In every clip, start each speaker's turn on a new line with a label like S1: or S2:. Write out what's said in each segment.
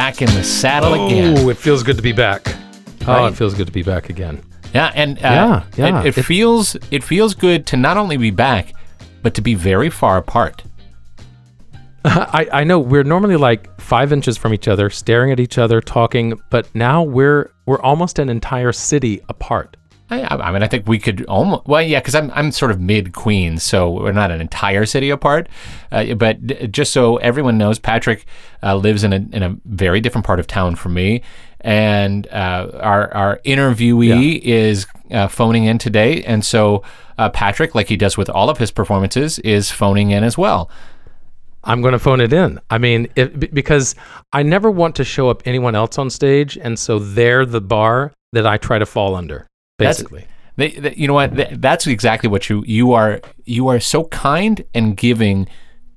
S1: back in the saddle again.
S2: Oh, it feels good to be back. Oh, it feels good to be back again.
S1: Yeah, and uh,
S2: Yeah, yeah.
S1: It, it
S2: It-
S1: feels it feels good to not only be back, but to be very far apart.
S2: I, I know we're normally like five inches from each other, staring at each other, talking, but now we're we're almost an entire city apart.
S1: I, I I mean, I think we could almost. Well, yeah, because I'm I'm sort of mid Queens, so we're not an entire city apart. Uh, but d- just so everyone knows, Patrick uh, lives in a in a very different part of town from me, and uh, our our interviewee is uh, phoning in today, and so uh, Patrick, like he does with all of his performances, is phoning in as well.
S2: I'm going to phone it in. I mean, it, be- because I never want to show up anyone else on stage, and so they're the bar that I try to fall under, basically.
S1: They, they- you know what? Th- That's exactly what you you are. You are so kind and giving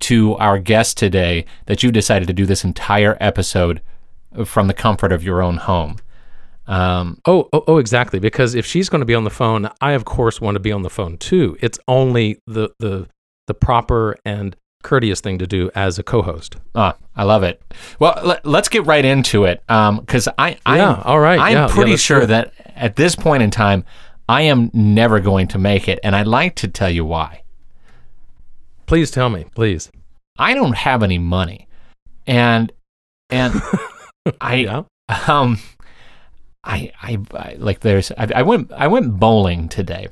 S1: to our guest today that you decided to do this entire episode from the comfort of your own home. Um,
S2: Oh, oh, oh, exactly. Because if she's going to be on the phone, I of course want to be on the phone too. It's only the the the proper and courteous thing to do as a co-host.
S1: ah, I love it. Well, let, let's get right into it because I, I,
S2: Yeah, all right,
S1: I'm
S2: yeah, yeah,
S1: pretty
S2: let's
S1: sure that at this point in time, I am never going to make it, and I'd like to tell you why.
S2: Please tell me, please.
S1: I don't have any money, and and I
S2: Yeah.
S1: um I, I I like there's I, I went I went bowling today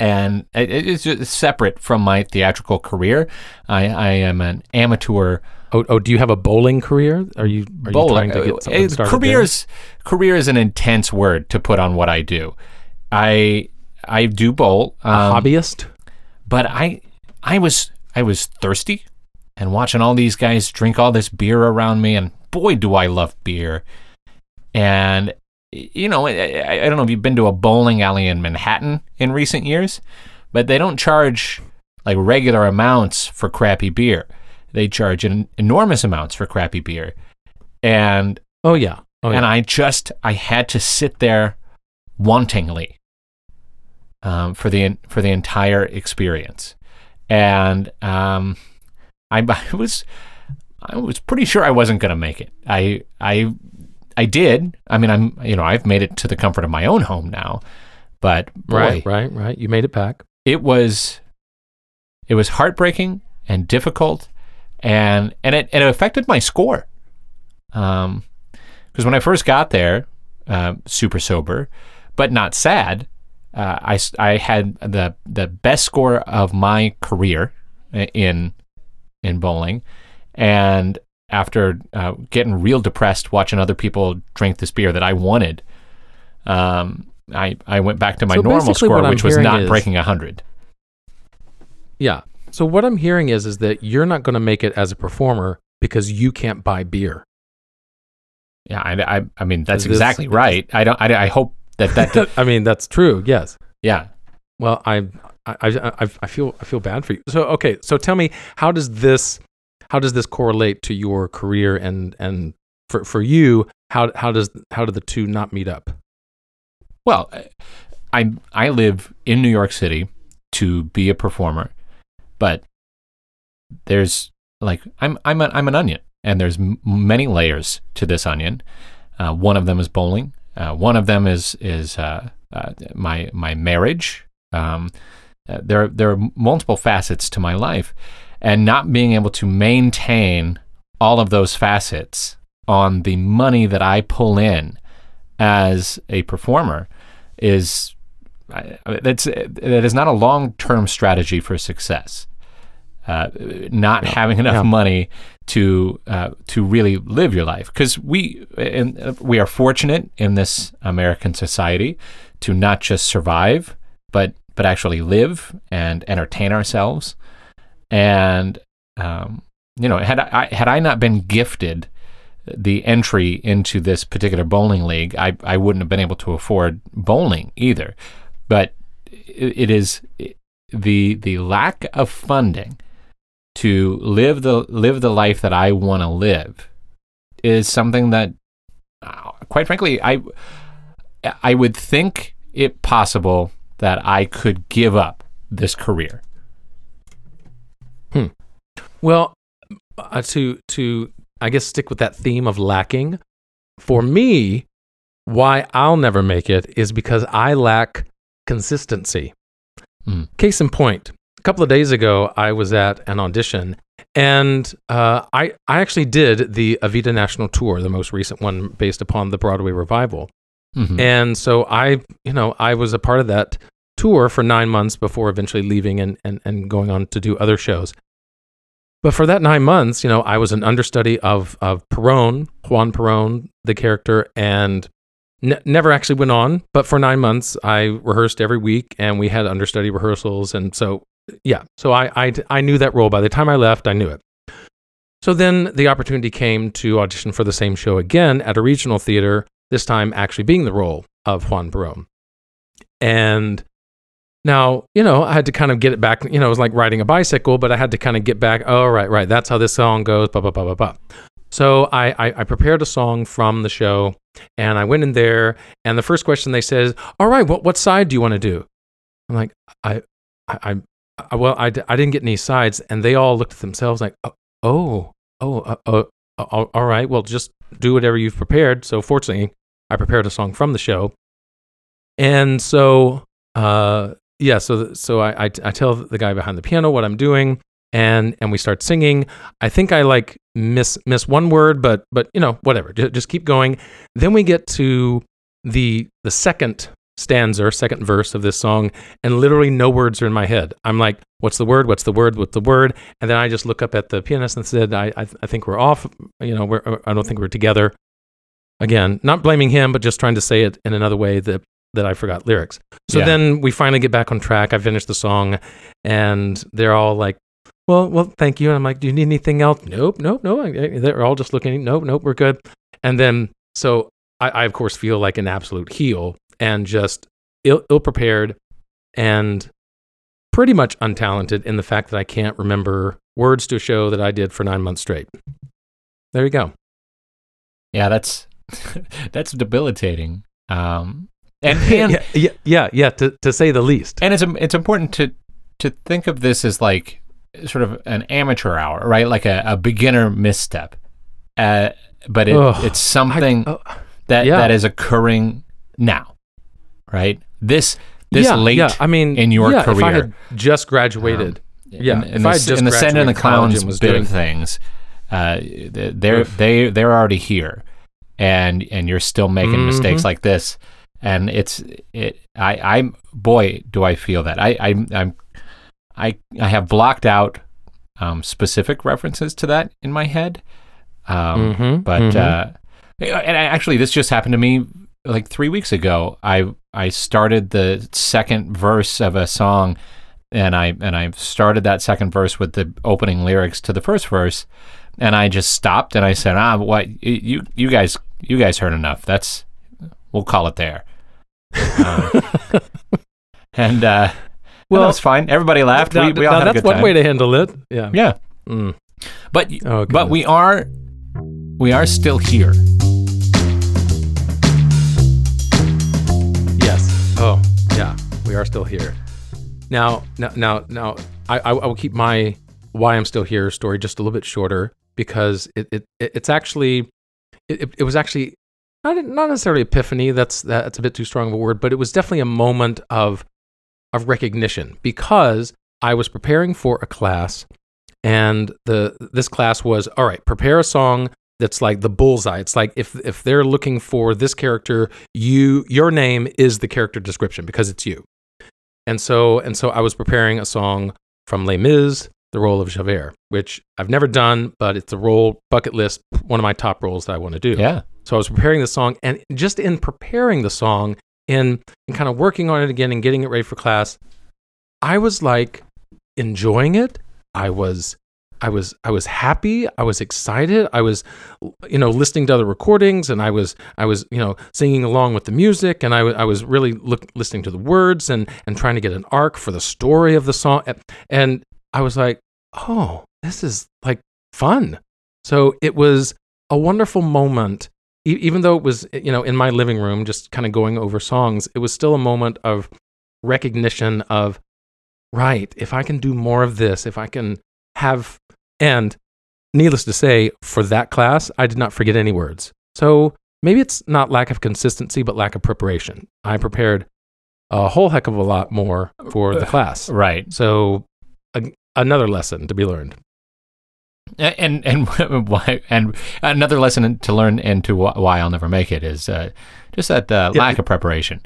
S1: and it, it's just separate from my theatrical career I, I am an amateur
S2: Oh, oh, do you have a bowling career? Are you are you
S1: bowler
S2: trying to get something
S1: Uh, careers career is an intense word to put on what I do I I do bowl um,
S2: a hobbyist?
S1: but I I was I was thirsty and watching all these guys drink all this beer around me and boy do I love beer. And you know, I I don't know if you've been to a bowling alley in Manhattan in recent years, but they don't charge like regular amounts for crappy beer. They charge an enormous amounts for crappy beer. And
S2: Oh yeah. Oh
S1: and
S2: yeah.
S1: I just I had to sit there wantingly um, for the for the entire experience, and um, I, I was I was pretty sure I wasn't going to make it. I I I did. I mean, I'm you know I've made it to the comfort of my own home now, but boy,
S2: right, right, right. You made it back.
S1: it was it was heartbreaking and difficult and and it, and it affected my score. Um because when i first got there uh, super sober but not sad uh, I, I had the the best score of my career in in bowling. And after uh, getting real depressed watching other people drink this beer that i wanted um, I, I went back to my
S2: So
S1: normal score which was not
S2: is-
S1: breaking 100
S2: Yeah. So what I'm hearing is is that you're not going to make it as a performer because you can't buy beer.
S1: Yeah, I, I, I mean that's
S2: this-
S1: exactly right. I don't. I, I hope that that.
S2: I mean, that's true. Yes.
S1: yeah.
S2: Well, I, I, I, I- I feel, I feel bad for you. So, okay. So, tell me, how does this, how does this correlate to your career and and for for you, how how does how do the two not meet up?
S1: Well, I I live in New York City to be a performer, but there's like I'm I'm a, I'm an onion, and there's m- many layers to this onion. Uh, one of them is bowling. Uh, one of them is is uh, uh, my my marriage. Um, uh, there there are multiple facets to my life, and not being able to maintain all of those facets on the money that I pull in as a performer is that's that is not a long term strategy for success. Uh, not having enough
S2: Yeah.
S1: money to uh, to really live your life because we and uh, we are fortunate in this American society to not just survive but but actually live and entertain ourselves and um, you know had I had I not been gifted the entry into this particular bowling league, I, I wouldn't have been able to afford bowling either. But it, it is the the lack of funding to live the live the life that I want to live is something that, uh, quite frankly, I I would think it possible that I could give up this career. Hmm.
S2: Well, uh, to to I guess stick with that theme of lacking. For me, why I'll never make it is because I lack consistency.
S1: Mm.
S2: Case in point, couple of days ago, I was at an audition and uh, I, I actually did the Evita National Tour, the most recent one based upon the Broadway revival.
S1: Mhm.
S2: And so I, you know, I was a part of that tour for nine months before eventually leaving and, and, and going on to do other shows. But for that nine months, you know, I was an understudy of, of Perón, Juan Perón, the character, and ne- never actually went on. But for nine months, I rehearsed every week and we had understudy rehearsals. And so, yeah, so I, I, I knew that role. By the time I left, I knew it. So then the opportunity came to audition for the same show again at a regional theater, this time actually being the role of Juan Perón. And now, you know, I had to kind of get it back. You know, it was like riding a bicycle, but I had to kind of get back. Oh, right, right. That's how this song goes. Blah, blah, blah, blah, blah. So I, I, I prepared a song from the show and I went in there. And the first question they said is, All right, what, what side do you want to do? I'm like, I, I well, I, I didn't get any sides. And they all looked at themselves like, Oh, oh, uh, uh, all- right. Well, just do whatever you've prepared. So fortunately, I prepared a song from the show. And so, uh, yeah, so so I, I I tell the guy behind the piano what I'm doing, and and we start singing. I think I like miss miss one word, but but you know whatever. Just keep going. Then we get to the the second stanza, or second verse of this song, and literally no words are in my head. I'm like, what's the word? What's the word? What's the word? And then I just look up at the pianist and said, I I, I think we're off. You know, we're I don't think we're together. Again, not blaming him, but just trying to say it in another way that that I forgot lyrics. So
S1: Yeah.
S2: then we finally get back on track. I finish the song, and they're all like, "Well, well, thank you." And I'm like, "Do you need anything else?" Nope, nope, no. I- I- They're all just looking. Nope, nope, we're good. And then so I, I of course feel like an absolute heel and just ill, prepared and pretty much untalented in the fact that I can't remember words to a show that I did for nine months straight. There you go.
S1: Yeah, that's that's debilitating. Um, and and,
S2: yeah, yeah, yeah, yeah, to, to say the least.
S1: and it's it's important to to think of this as like sort of an amateur hour, right? Like a, a beginner misstep. Uh, but it, it's something
S2: oh,
S1: that
S2: yeah.
S1: that is occurring now, right? This this
S2: yeah,
S1: late
S2: yeah, I mean,
S1: in your
S2: yeah, If I
S1: career.
S2: had just graduated, yeah,
S1: in,
S2: if I
S1: the,
S2: had just
S1: in the Send in the Clowns
S2: was
S1: bit
S2: doing-
S1: of things, uh, they're
S2: Oof.
S1: they they're already here, and and you're still making mistakes
S2: Mhm.
S1: like this, and it's it. I I'm boy do I feel that I I I'm I I have blocked out um, specific references to that in my head, um,
S2: Mhm,
S1: but
S2: mhm.
S1: uh, and actually this just happened to me like three weeks ago. I I started the second verse of a song, and I and I started that second verse with the opening lyrics to the first verse, and I just stopped and I said, ah, what you you guys you guys heard enough. That's we'll call it there. Um, and uh, well, that's fine. Everybody laughed.
S2: Now-
S1: we, we all
S2: now
S1: had a
S2: that's
S1: good
S2: one
S1: time.
S2: way to handle it. Yeah.
S1: yeah,
S2: Mm.
S1: but
S2: Oh,
S1: but we are we are still here.
S2: Still here. Now, now, now, now. I, I, will keep my why I'm still here story just a little bit shorter because it, it it- it's actually it, it, it was actually not not necessarily epiphany. That's that's a bit too strong of a word, but it was definitely a moment of of recognition because I was preparing for a class, and the this class was all right. Prepare a song that's like the bullseye. It's like if if they're looking for this character, you your name is the character description because it's you. And so and so I was preparing a song from Les Mis, the role of Javert, which I've never done, but it's a role bucket list, one of my top roles that I want to do.
S1: Yeah.
S2: So I was preparing the song, and just in preparing the song, in, in kind of working on it again and getting it ready for class, I was like enjoying it. I was, I was, I was happy. I was excited. I was, you know, listening to other recordings, and I was, I was, you know, singing along with the music, and I, I was really look, listening to the words and and trying to get an arc for the story of the song, and I was like, oh, this is like fun. So it was a wonderful moment e- even though it was you know in my living room just kind of going over songs it was still a moment of recognition of right if i can do more of this if i can have and needless to say, for that class, I did not forget any words. So maybe it's not lack of consistency, but lack of preparation. I prepared a whole heck of a lot more for the class.
S1: Right.
S2: So a, another lesson to be learned.
S1: And and why and another lesson to learn into wh- why I'll never make it is uh, just that uh,
S2: Yeah.
S1: lack of preparation.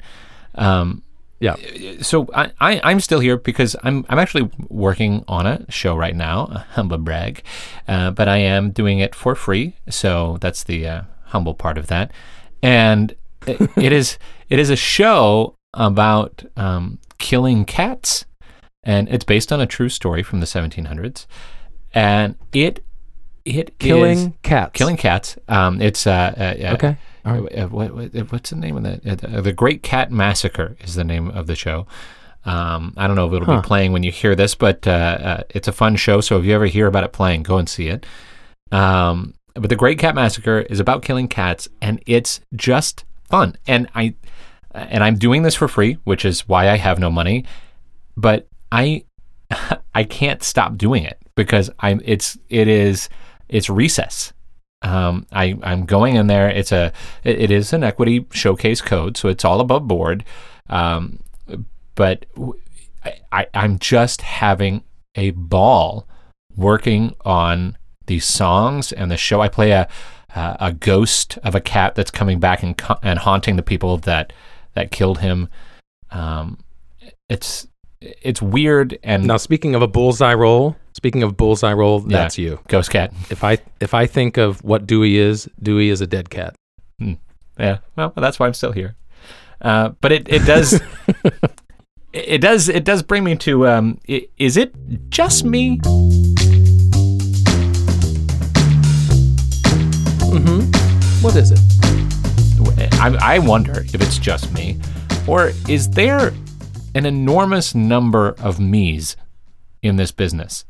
S1: Um,
S2: Yeah.
S1: So I, I I'm still here because I'm I'm actually working on a show right now, a humble brag, uh, but I am doing it for free. So that's the uh, humble part of that, and it, it is it is a show about um, killing cats, and it's based on a true story from the 1700s, and it it
S2: Killing
S1: is-
S2: cats.
S1: killing cats. Um, it's uh, uh, uh,
S2: Okay. All right.
S1: uh, what, what, what's the name of that? Uh, the, the Great Cat Massacre is the name of the show. Um, I don't know if it'll
S2: Huh.
S1: be playing when you hear this, but uh, uh, it's a fun show. So if you ever hear about it playing, go and see it. Um, but the Great Cat Massacre is about killing cats, and it's just fun. And I and I'm doing this for free, which is why I have no money. But I I can't stop doing it because I'm it's it is it's recess. Um, I I'm going in there. It's a it, it is an equity showcase code, so it's all above board. Um, but I'm just having a ball working on these songs and the show. I play a uh, a ghost of a cat that's coming back and and haunting the people that that killed him. Um, it's it's weird and
S2: Now, speaking of a bullseye roll, speaking of bullseye roll, that's you.
S1: ghost cat.
S2: If I if I think of what Dewey is, Dewey is a dead cat.
S1: Yeah, well, that's why I'm still here. Uh, but it, it does it does it does bring me to um, is it just me? Mm-hmm.
S2: what is it?
S1: I, I wonder if it's just me, or is there an enormous number of me's in this business?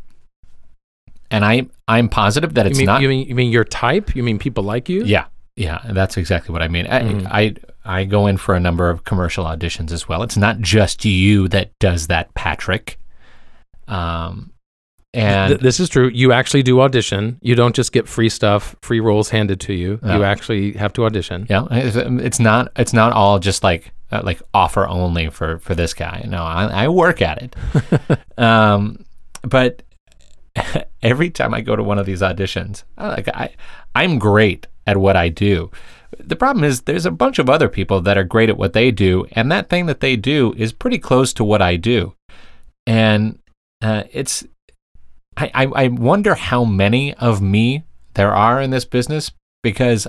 S1: And I I'm positive that
S2: You
S1: it's
S2: mean,
S1: not.
S2: you mean you mean your type? You mean people like you?
S1: Yeah, yeah, that's exactly what I mean. I,
S2: Mm-hmm.
S1: I I go in for a number of commercial auditions as well. It's not just you that does that, Patrick. Um, and
S2: Th- this is true. You actually do audition. You don't just get free stuff, free roles handed to you.
S1: No.
S2: You actually have to audition.
S1: yeah, it's, it's not it's not all just like uh, like offer only for for this guy. No, I, I work at it. um, but every time I go to one of these auditions, I, like I I'm great at what I do. The problem is there's a bunch of other people that are great at what they do, and that thing that they do is pretty close to what I do, and uh, it's I, I I wonder how many of me there are in this business because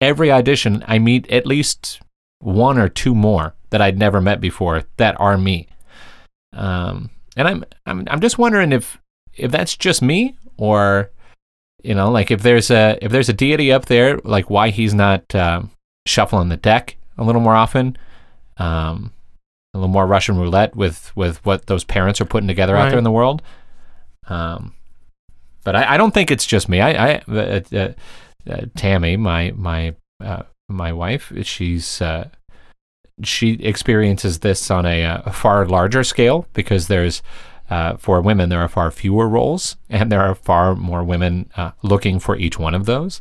S1: every audition I meet at least one or two more that I'd never met before that are me. Um, and I'm I'm I'm just wondering if if that's just me or you know like if there's a if there's a deity up there like why he's not um shuffling the deck a little more often. Um, a little more Russian roulette with with what those parents are putting together out there in the world. Um, but I, I don't think it's just me. I, I uh, uh, uh, Tammy, my my uh, my wife, she's uh, she experiences this on a, uh, a far larger scale because there's uh, for women there are far fewer roles and there are far more women uh, looking for each one of those.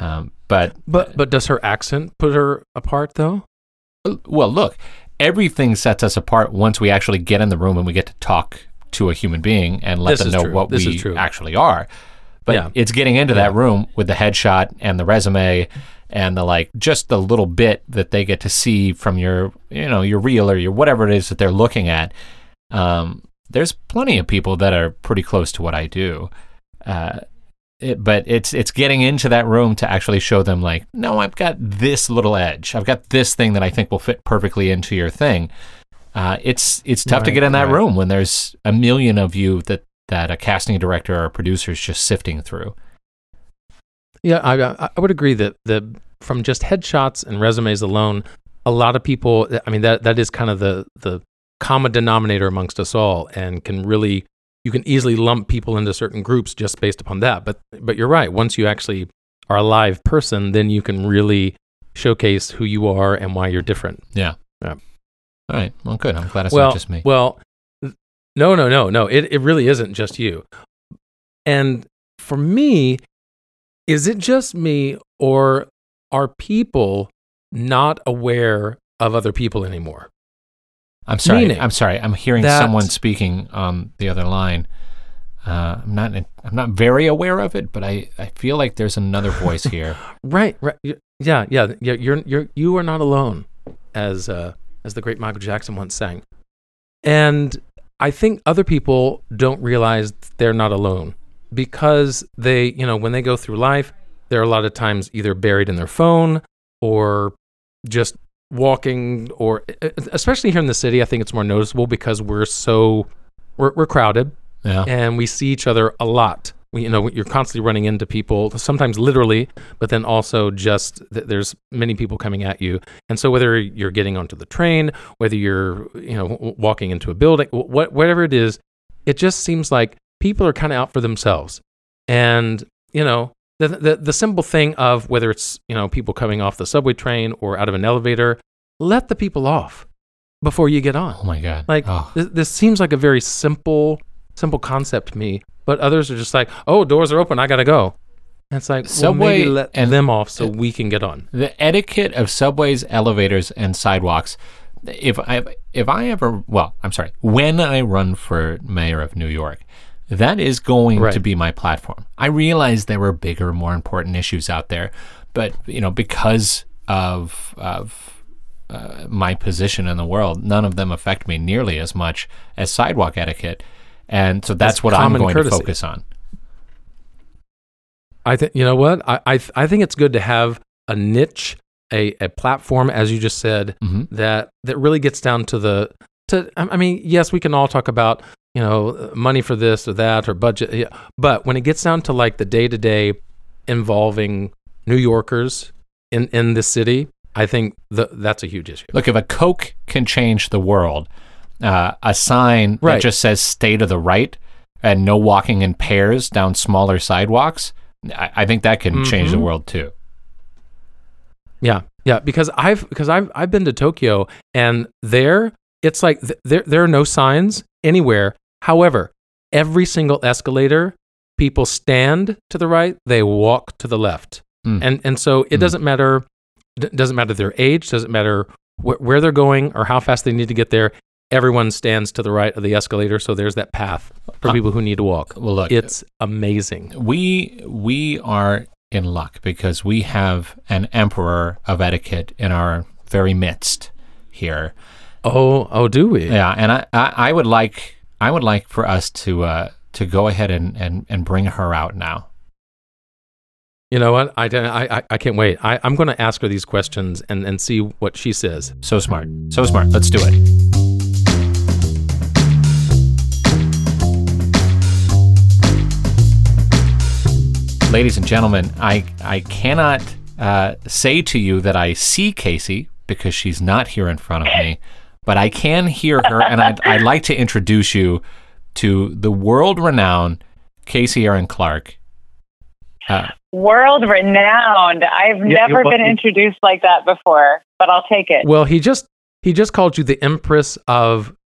S1: Um, but
S2: But but does her accent put her apart though?
S1: well, look, everything sets us apart once we actually get in the room and we get to talk to a human being and let
S2: This
S1: them know
S2: true.
S1: what
S2: This
S1: we actually are. But
S2: Yeah.
S1: it's getting into that room with the headshot and the resume and the like just the little bit that they get to see from your you know your reel or your whatever it is that they're looking at. Um, there's plenty of people that are pretty close to what I do. Uh, it, but it's it's getting into that room to actually show them like, no, I've got this little edge. I've got this thing that I think will fit perfectly into your thing. Uh, it's it's tough to get in that
S2: right.
S1: room when there's a million of you that that a casting director or a producer is just sifting through.
S2: Yeah, I I- I would agree that that from just headshots and resumes alone, a lot of people. I mean that that is kind of the the common denominator amongst us all, and can really you can easily lump people into certain groups just based upon that. But but you're right. Once you actually are a live person, then you can really showcase who you are and why you're different.
S1: Yeah.
S2: Yeah.
S1: All right. Well, good. I'm glad it's
S2: well,
S1: not just me.
S2: Well, no, no, no, no. It it really isn't just you. And for me, is it just me or are people not aware of other people anymore?
S1: I'm sorry.
S2: Meaning
S1: I'm sorry. I'm hearing someone speaking on the other line. Uh, I'm not. I'm not very aware of it, but I, I feel like there's another voice here.
S2: Right, right. Yeah, yeah, yeah. You're you're you are not alone, as uh, as the great Michael Jackson once sang. And I think other people don't realize they're not alone because they, you know, when they go through life, they're a lot of times either buried in their phone or just walking or especially here in the city, I think it's more noticeable because we're so we're, we're crowded
S1: Yeah.
S2: and we see each other a lot. You know, you're constantly running into people, sometimes literally, but then also just th- there's many people coming at you. And so whether you're getting onto the train, whether you're you know w- walking into a building, wh- whatever it is, it just seems like people are kind of out for themselves. And you know, the, the the simple thing of whether it's you know people coming off the subway train or out of an elevator, let the people off before you get on.
S1: Oh my god.
S2: Like
S1: oh.
S2: this, this seems like a very simple, simple concept to me, but others are just like, "Oh, doors are open, I gotta go." And it's like, well, maybe
S1: Subway
S2: let
S1: and-
S2: them off so we can get on.
S1: the etiquette of subways, elevators, and sidewalks. If I if I ever well, I'm sorry, when I run for mayor of New York, that is going
S2: Right.
S1: to be my platform. I realize there were bigger, more important issues out there, but you know, because of of uh, my position in the world, none of them affect me nearly as much as sidewalk etiquette, and so that's what I'm going
S2: courtesy.
S1: to focus on.
S2: I think you know what I I, th- I think it's good to have a niche, a, a platform, as you just said,
S1: Mhm.
S2: that that really gets down to the to. I I mean, yes, we can all talk about you know money for this or that or budget, yeah, but when it gets down to like the day to day involving New Yorkers in in the city, I think the, that's a huge issue.
S1: Look, if a Coke can change the world, uh, a sign that just says "Stay to the right" and no walking in pairs down smaller sidewalks, I, I think that can change the
S2: Mhm.
S1: world too.
S2: Yeah, yeah, because I've because I've I've been to Tokyo and there it's like th- there there are no signs anywhere. However, every single escalator, people stand to the right, they walk to the left,
S1: Hmm.
S2: and and so it
S1: Hmm.
S2: doesn't matter d- doesn't matter their age, doesn't matter wh- where they're going or how fast they need to get there. Everyone stands to the right of the escalator, so there's that path for
S1: Uh,
S2: people who need to walk.
S1: Well, look,
S2: It's amazing.
S1: we we are in luck because we have an emperor of etiquette in our very midst here.
S2: Oh, oh, do we?
S1: Yeah, and I, I, I would like I would like for us to uh, to go ahead and, and, and bring her out now.
S2: You know what? I, I, I- I can't wait. I, I'm going to ask her these questions and, and see what she says.
S1: So smart, so smart. Let's do it. Ladies and gentlemen, I I cannot uh, say to you that I see Casey because she's not here in front of me, but I can hear her, and I'd, I'd like to introduce you to the world-renowned Casey Erin Clark. Uh,
S3: World renowned. I've
S4: Yeah,
S3: never been introduced like that before, but I'll take it.
S2: Well, he just he just called you the Empress of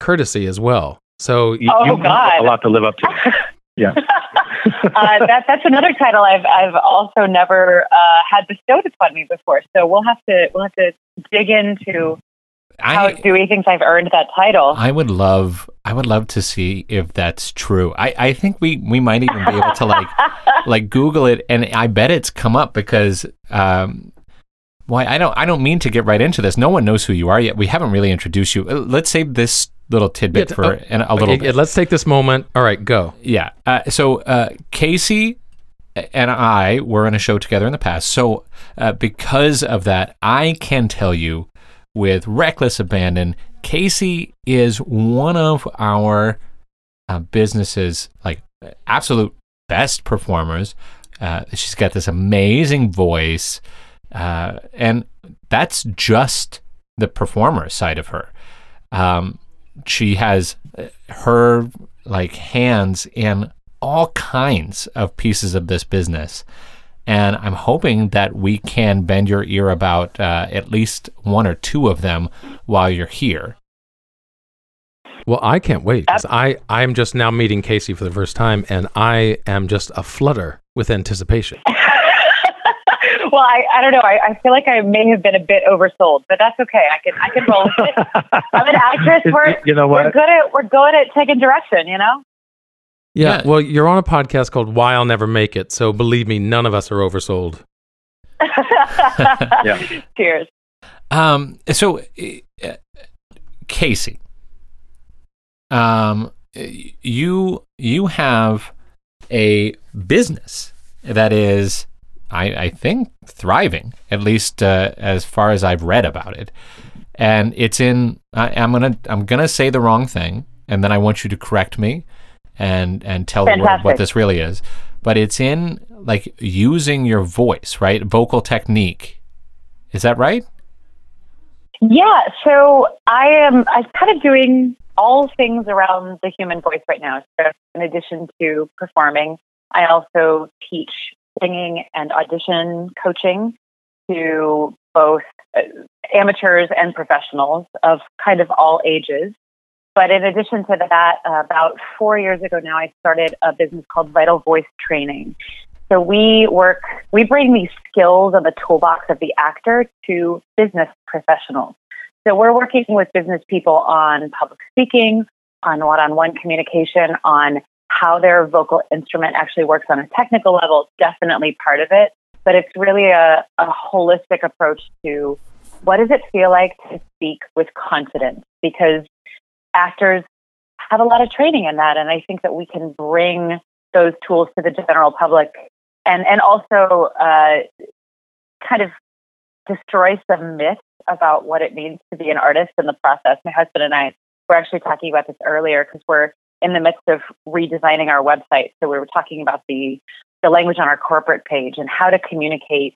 S2: Courtesy as well. So
S4: You,
S3: Oh,
S4: you have
S3: God.
S4: a lot to live up to. Yeah.
S3: Uh, that, that's another title I've I've also never uh, had bestowed upon me before. So we'll have to we'll have to dig into how
S1: I
S3: Dewey thinks I've earned that title.
S1: I would love I would love to see if that's true. I, I think we, we might even be able to like like Google it and I bet it's come up because um why I don't I don't mean to get right into this. No one knows who you are yet. We haven't really introduced you. Uh, Let's save this little tidbit
S2: Yeah,
S1: for
S2: oh,
S1: an, a little
S2: Okay,
S1: bit.
S2: let's take this moment. All right, go.
S1: Yeah. Uh, so uh, Casey and I were in a show together in the past. So uh, because of that, I can tell you with reckless abandon, Casey is one of our uh, business's like absolute best performers. Uh, she's got this amazing voice, uh, and that's just the performer side of her. Um, she has uh, her like hands in all kinds of pieces of this business. And I'm hoping that we can bend your ear about uh, at least one or two of them while you're here.
S2: Well, I can't wait because I I am just now meeting Casey for the first time, and I am just a flutter with anticipation.
S3: well, I, I don't know. I, I feel like I may have been a bit oversold, but that's okay. I can I can roll with it. I'm an actress. We're
S4: you know
S3: we're good at we're good at taking direction. You know.
S2: Yeah,
S1: Yeah.
S2: Well, you're on a podcast called Why I'll Never Make It, so believe me, none of us are oversold.
S4: Yeah.
S3: Cheers.
S1: Um, so, uh, Casey, um, you you have a business that is, I, I think, thriving. At least uh, as far as I've read about it, and it's in. I, I'm gonna I'm gonna say the wrong thing, and then I want you to correct me, and and tell the world what this really is. But it's in like using your voice, right? Vocal technique. Is that right?
S3: Yeah, so I am I'm kind of doing all things around the human voice right now. So in addition to performing, I also teach singing and audition coaching to both uh, amateurs and professionals of kind of all ages. But in addition to that, about four years ago now, I started a business called Vital Voice Training. So we work, we bring these skills and the toolbox of the actor to business professionals. So we're working with business people on public speaking, on one-on-one communication, on how their vocal instrument actually works on a technical level. is Definitely part of it, but it's really a, a holistic approach to what does it feel like to speak with confidence? Because actors have a lot of training in that, and I think that we can bring those tools to the general public and and also uh, kind of destroy some myths about what it means to be an artist in the process. My husband and I were actually talking about this earlier because we're in the midst of redesigning our website. So we were talking about the the language on our corporate page and how to communicate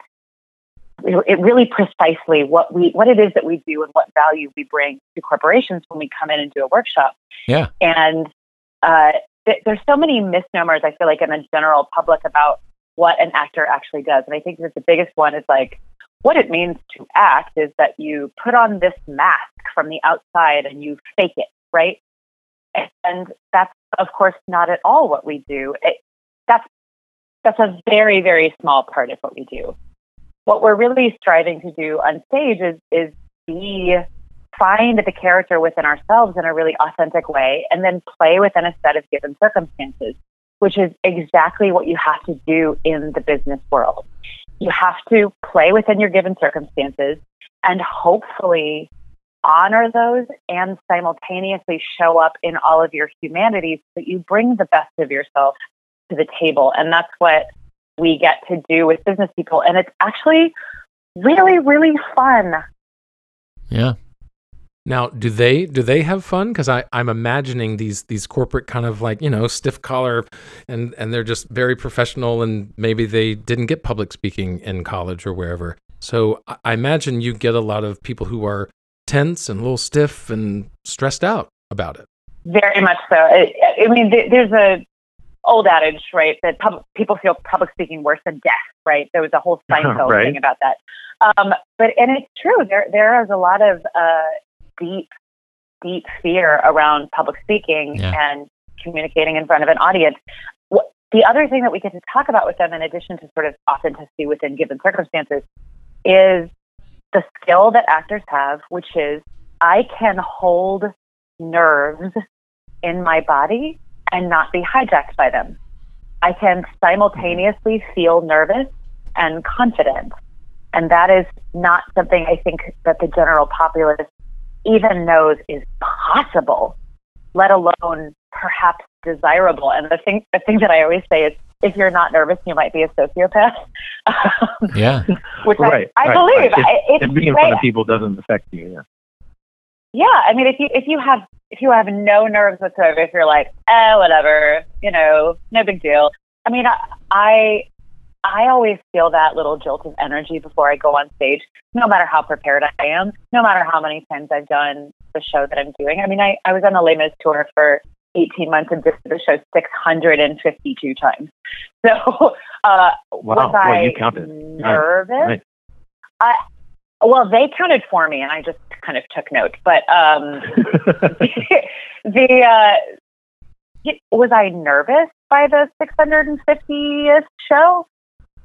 S3: it really precisely what we what it is that we do and what value we bring to corporations when we come in and do a workshop.
S1: Yeah.
S3: And uh, th- there's so many misnomers I feel like in the general public about what an actor actually does, and I think that the biggest one is like what it means to act is that you put on this mask from the outside and you fake it, right? And that's of course not at all what we do. It, that's that's a very very small part of what we do what we're really striving to do on stage is is be find the character within ourselves in a really authentic way and then play within a set of given circumstances which is exactly what you have to do in the business world you have to play within your given circumstances and hopefully honor those and simultaneously show up in all of your humanities so that you bring the best of yourself to the table and that's what we get to do with business people. And it's actually really, really fun.
S1: Yeah.
S2: Now, do they do they have fun? Because I I'm imagining these these corporate kind of like you know stiff collar, and and they're just very professional, and maybe they didn't get public speaking in college or wherever. So I- I imagine you get a lot of people who are tense and a little stiff and stressed out about it.
S3: Very much so. I, I mean, th- there's a old adage, right, that pub- people feel public speaking worse than death, right? There was a whole Seinfeld
S4: Right.
S3: thing about that. Um, but and it's true. There there is a lot of uh, deep, deep fear around public speaking
S1: Yeah.
S3: and communicating in front of an audience. What, the other thing that we get to talk about with them, in addition to sort of authenticity within given circumstances, is the skill that actors have, which is I can hold nerves in my body and not be hijacked by them. I can simultaneously feel nervous and confident. And that is not something I think that the general populace even knows is possible, let alone perhaps desirable. And the thing, the thing that I always say is, if you're not nervous, you might be a sociopath, Um,
S1: Yeah.
S3: which
S4: Right,
S3: I, I
S4: right,
S3: believe.
S4: right.
S3: I, it's
S4: And being in
S3: way-
S4: front of people doesn't affect you. Yeah.
S3: yeah, I mean, if you if you have if you have no nerves whatsoever, if you're like, eh, whatever, you know, no big deal. I mean, I I, I always feel that little jolt of energy before I go on stage, no matter how prepared I am, no matter how many times I've done the show that I'm doing. I mean, I, I was on the Les Mis tour for 18 months and did the show 652 times. So, uh,
S4: Wow.
S3: was
S4: Well,
S3: I
S4: you counted.
S3: nervous?
S4: Right.
S3: I well, they counted for me, and I just kind of took note. But um, the uh, was I nervous by the 650th show?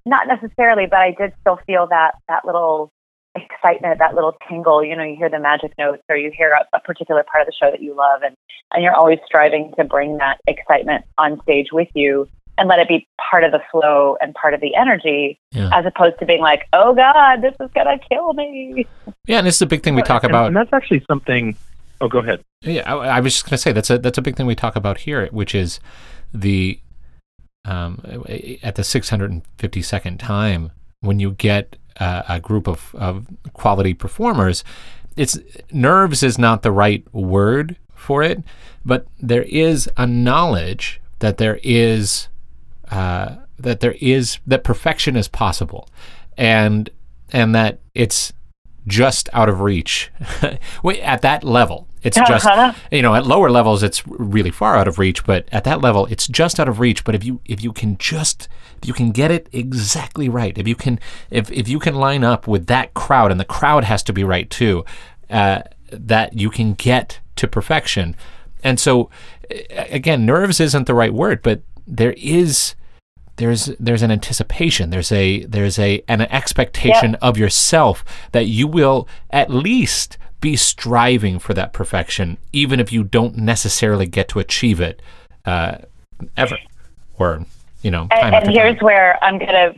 S3: Not necessarily, but I did still feel that that little excitement, that little tingle. You know, you hear the magic notes, or you hear a, a particular part of the show that you love, and and you're always striving to bring that excitement on stage with you and let it be part of the flow and part of the energy,
S1: Yeah.
S3: as opposed to being like, "Oh God, this is gonna kill me."
S1: Yeah, and it's the big thing we talk
S4: And-
S1: about.
S4: and that's actually something. Oh, go ahead.
S1: Yeah, I, I was just going to say that's a that's a big thing we talk about here, which is the um, at the 652nd time when you get uh, a group of, of quality performers, it's nerves is not the right word for it, but there is a knowledge that there is uh, that there is that perfection is possible, and and that it's just out of reach. Wait, at that level, it's just
S3: Uh-huh.
S1: you know at lower levels it's really far out of reach, but at that level it's just out of reach. But if you if you can just you can get it exactly right, if you can if if you can line up with that crowd, and the crowd has to be right too, uh, that you can get to perfection. And so, again, nerves isn't the right word, but there is there's there's an anticipation. There's a there's a an expectation of yourself that you will at least be striving for that perfection even if you don't necessarily get to achieve it uh, ever or you know
S3: And, and here's
S1: time.
S3: where I'm gonna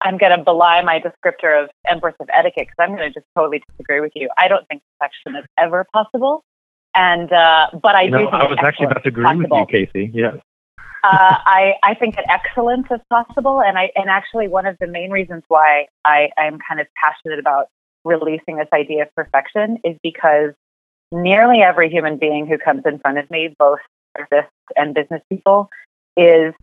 S3: I'm gonna belie my descriptor of Empress of Etiquette because I'm gonna just totally disagree with you. I don't think perfection is ever possible, and uh, but I
S4: You
S3: do
S4: know,
S3: think
S4: I was actually about to agree
S3: possible.
S4: with you, Casey. Yes.
S3: uh, I, I think that excellence is possible, and I and actually one of the main reasons why I am kind of passionate about releasing this idea of perfection is because nearly every human being who comes in front of me, both artists and business people, is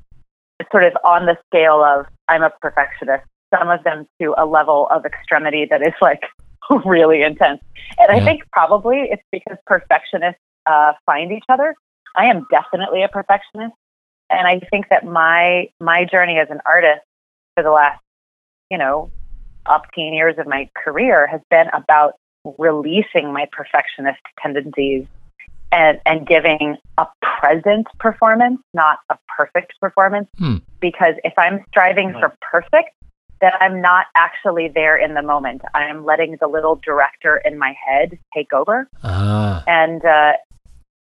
S3: sort of on the scale of I'm a perfectionist. Some of them to a level of extremity that is like really intense, and I think probably it's because perfectionists uh, find each other. I am definitely a perfectionist and I think that my my journey as an artist for the last you know up teen years of my career has been about releasing my perfectionist tendencies and and giving a present performance, not a perfect performance.
S1: Hmm.
S3: Because if I'm striving for perfect, then I'm not actually there in the moment. I am letting the little director in my head take over
S1: ah
S3: and uh,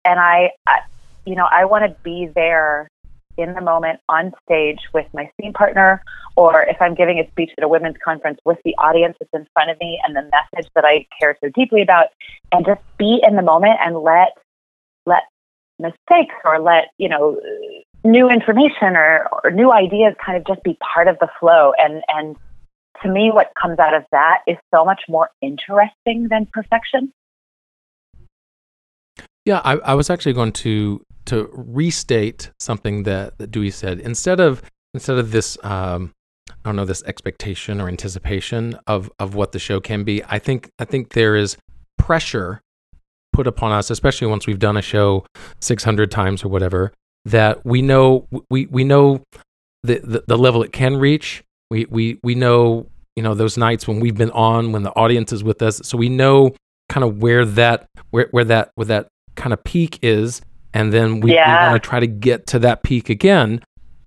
S3: and I, I you know I want to be there in the moment on stage with my scene partner or if I'm giving a speech at a women's conference with the audience that's in front of me and the message that I care so deeply about and just be in the moment and let let mistakes or let you know new information or, or new ideas kind of just be part of the flow and and to me what comes out of that is so much more interesting than perfection
S2: Yeah, I, I was actually going to to restate something that, that Dewey said. Instead of instead of this um, I don't know, this expectation or anticipation of, of what the show can be, I think I think there is pressure put upon us, especially once we've done a show six hundred times or whatever, that we know we, we know the, the, the level it can reach. We, we we know, you know, those nights when we've been on, when the audience is with us. So we know kind of where that where, where that where that kind of peak is and then we,
S3: Yeah.
S2: we want to try to get to that peak again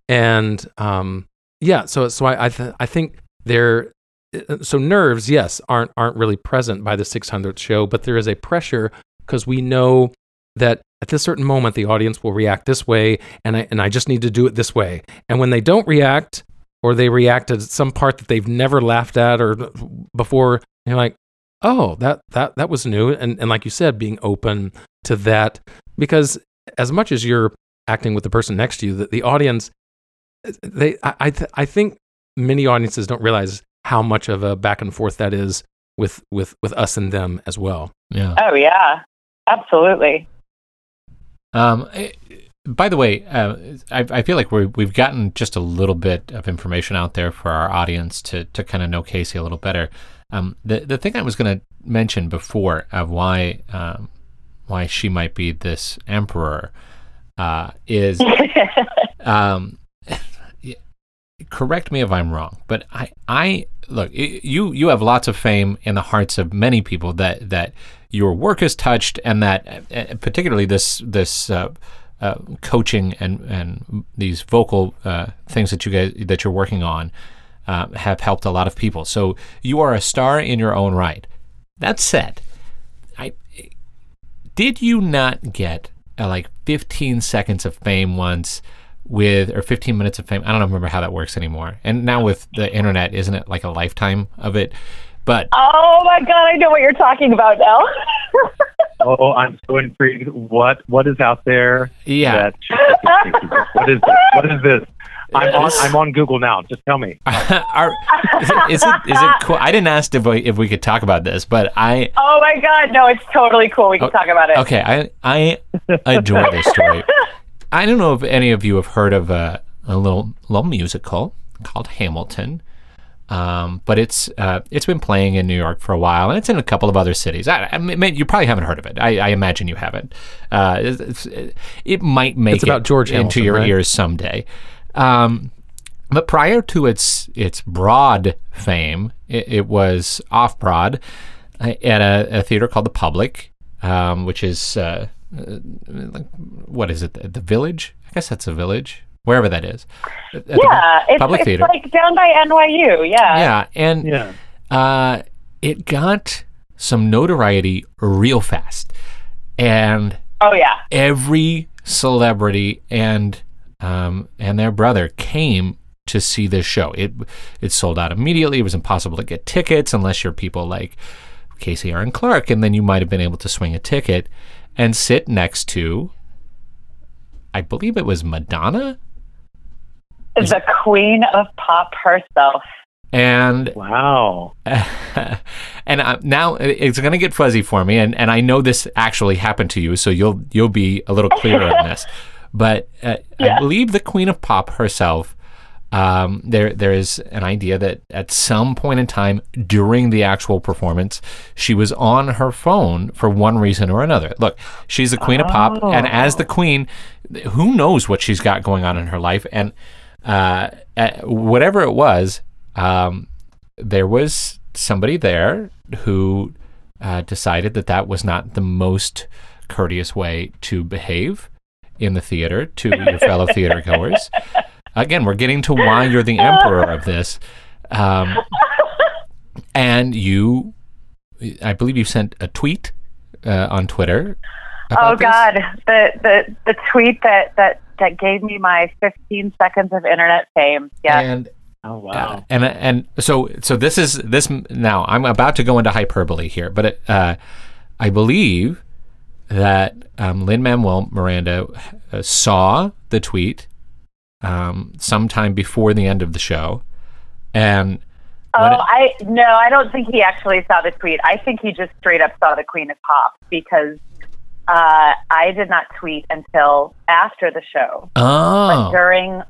S2: and um yeah so so i I, th- I think there uh, so nerves yes aren't aren't really present by the 600th show but there is a pressure because we know that at this certain moment the audience will react this way and I, and I just need to do it this way. And when they don't react or they react to some part that they've never laughed at or before you're like oh that that that was new. And and like you said being open to that because as much as you're acting with the person next to you the, the audience they I I, th- I think many audiences don't realize how much of a back and forth that is with with with us and them as well.
S1: Yeah.
S3: Oh yeah, absolutely.
S1: Um, eh, by the way, uh, I, I feel like we we've gotten just a little bit of information out there for our audience to to kind of know Casey a little better. Um, the the thing I was going to mention before of why um, why she might be this emperor uh, is um, correct me if I'm wrong, but I, I look, you, you have lots of fame in the hearts of many people that, that your work is touched, and that uh, particularly this this uh, uh, coaching and and these vocal uh, things that you guys that you're working on uh, have helped a lot of people. So you are a star in your own right. That said, I did you not get uh, like 15 seconds of fame once with or 15 minutes of fame? I don't remember how that works anymore. And now with the internet, isn't it like a lifetime of it? But
S3: Oh my god, I know what you're talking about now.
S4: Oh, I'm so intrigued. What what is out there?
S1: yeah,
S4: That what is this? What is this? I'm on I'm on Google now. Just tell me.
S1: Are, is, it, is it is it cool? I didn't ask if we, if we could talk about this, but I
S3: oh my god, no, it's totally cool. We can oh, talk about it.
S1: okay. I I adore this story. I don't know if any of you have heard of a, a little little musical called Hamilton, um, but it's uh, it's been playing in New York for a while, and it's in a couple of other cities. I, I mean, you probably haven't heard of it. I, I imagine you haven't. Uh, it might make
S2: It's about
S1: it
S2: George
S1: into
S2: Hamilton,
S1: your
S2: right?
S1: ears someday. Um, but prior to its its broad fame, it, it was off broad uh, at a, a theater called the Public, um, which is uh, uh, what is it? The Village? I guess that's a village, wherever that is. At the
S3: Yeah, it's,
S1: Public
S3: it's
S1: theater.
S3: like down by NYU. Yeah.
S1: yeah, and
S4: Yeah.
S1: uh, it got some notoriety real fast, and
S3: Oh yeah.
S1: every celebrity and um, and their brother came to see this show. It it sold out immediately. It was impossible to get tickets unless you're people like Casey Erin Clark, and then you might have been able to swing a ticket and sit next to, I believe it was Madonna,
S3: The queen of pop herself.
S1: and
S4: Wow.
S1: and uh, now it's going to get fuzzy for me, and, and I know this actually happened to you, so you'll you'll be a little clearer on this. But uh, I believe the Queen of Pop herself. Um, there there is an idea that at some point in time during the actual performance, she was on her phone for one reason or another. Look, she's the Queen of Pop, and as the Queen, who knows what she's got going on in her life, and uh, whatever it was, um, there was somebody there who uh, decided that that was not the most courteous way to behave in the theater to your fellow theater goers. Again, we're getting to why you're the emperor of this. Um, and you, I believe you sent a tweet uh, on Twitter.
S3: Oh
S1: about this.
S3: God, the, the the tweet that that that gave me my 15 seconds of internet fame. Yeah.
S1: And
S4: Oh wow.
S1: Uh, and and so so this is this now I'm about to go into hyperbole here, but it, uh, I believe that um, Lin Manuel Miranda uh, saw the tweet um, sometime before the end of the show, and
S3: Oh,
S1: it-
S3: I no, I don't think he actually saw the tweet. I think he just straight up saw the Queen of Pop because uh, I did not tweet until after the show.
S1: oh
S3: during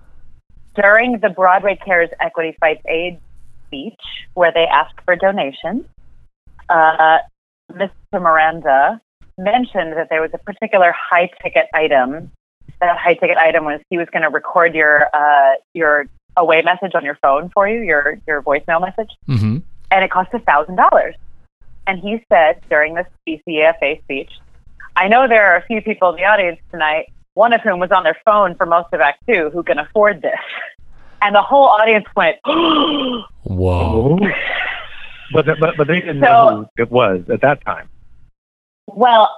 S3: during the Broadway Cares Equity Fights Aid speech, where they asked for donations, uh, Mr. Miranda mentioned that there was a particular high ticket item. That high ticket item was he was going to record your uh, your away message on your phone for you, your your voicemail message,
S1: hmm
S3: and it cost a thousand dollars. And he said during this BCAFA speech, I know there are a few people in the audience tonight, one of whom was on their phone for most of Act Two, who can afford this. And the whole audience went,
S1: whoa
S4: Oh. But, but but they didn't
S3: So-
S4: know who it was at that time.
S3: well,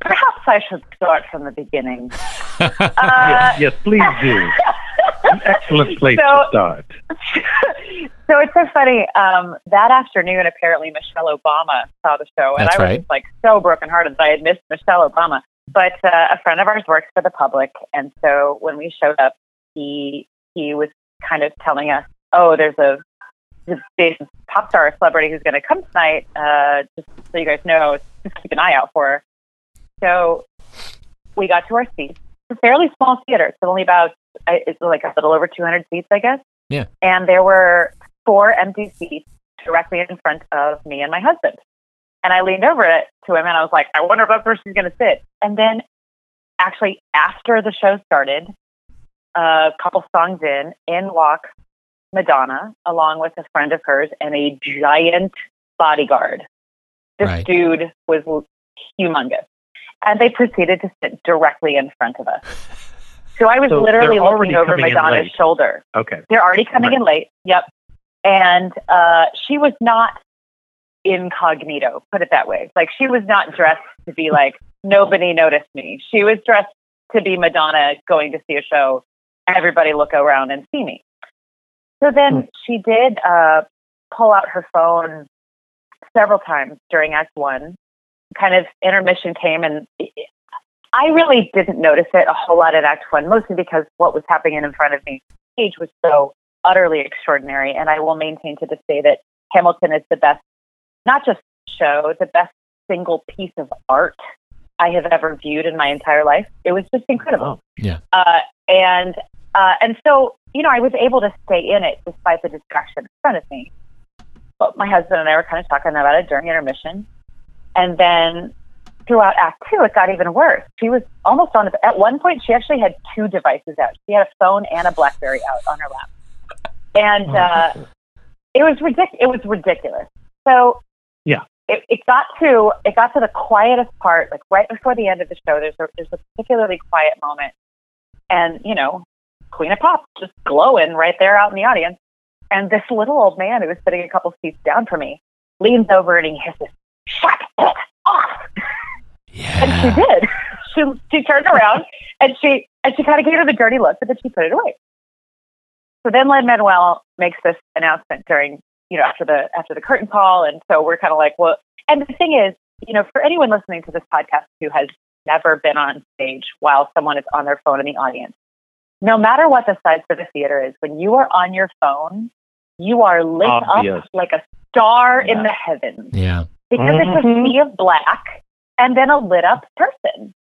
S3: perhaps I should start from the beginning.
S4: yes,
S3: Uh,
S4: yes, please do. An excellent place
S3: So-
S4: to start.
S3: so it's so funny. Um, that afternoon, apparently Michelle Obama saw the show, and
S1: That's
S3: I was
S1: right.
S3: like so brokenhearted that I had missed Michelle Obama. But uh, a friend of ours works for the public, and so when we showed up, he he was kind of telling us, "Oh, there's a this pop star celebrity who's going to come tonight. Uh, just so you guys know, just keep an eye out for her." So we got to our seats. It's a fairly small theater. It's only about I- it's like a little over 200 seats, I guess.
S1: Yeah.
S3: And there were four empty seats directly in front of me and my husband. And I leaned over it to him and I was like, I wonder if that person's going to sit. And then actually, after the show started, a couple songs in, in walks Madonna, along with a friend of hers and a giant bodyguard. This
S1: Right.
S3: dude was humongous. And they proceeded to sit directly in front of us. So I was
S4: So
S3: literally looking over Madonna's shoulder.
S4: Okay.
S3: They're already coming
S4: Right.
S3: in late. Yep. And uh, she was not incognito, put it that way. Like she was not dressed to be like, nobody noticed me. She was dressed to be Madonna going to see a show. Everybody look around and see me. So then she did uh, pull out her phone several times during Act One. Kind of intermission came, and I really didn't notice it a whole lot at Act One, mostly because what was happening in front of me stage was so utterly extraordinary. And I will maintain to this day that Hamilton is the best, not just show, the best single piece of art I have ever viewed in my entire life. It was just incredible.
S4: Oh.
S1: Yeah.
S3: Uh, and uh, and so you know, I was able to stay in it despite the distraction in front of me. But my husband and I were kind of talking about it during intermission, and then throughout Act Two, it got even worse. She was almost on. The, at one point, she actually had two devices out. She had a phone and a BlackBerry out on her lap, and uh, it was ridic- It was ridiculous. So
S4: Yeah.
S3: it, it got to it got to the quietest part, like right before the end of the show. There's a there's a particularly quiet moment, and you know, Queen of Pop just glowing right there out in the audience, and this little old man who was sitting a couple seats down from me leans over and he hisses, "Shut off!" And she did. She she turned around and she and she kind of gave her the dirty look, but then she put it away. So then Lin Manuel makes this announcement during you know after the after the curtain call, and so we're kind of like, well, and the thing is, you know, for anyone listening to this podcast who has never been on stage while someone is on their phone in the audience, no matter what the size of the theater is, when you are on your phone, you are lit
S4: Obvious.
S3: up like a star in the heavens
S1: Yeah.
S3: because it's a sea mm-hmm. of black and then a lit up person.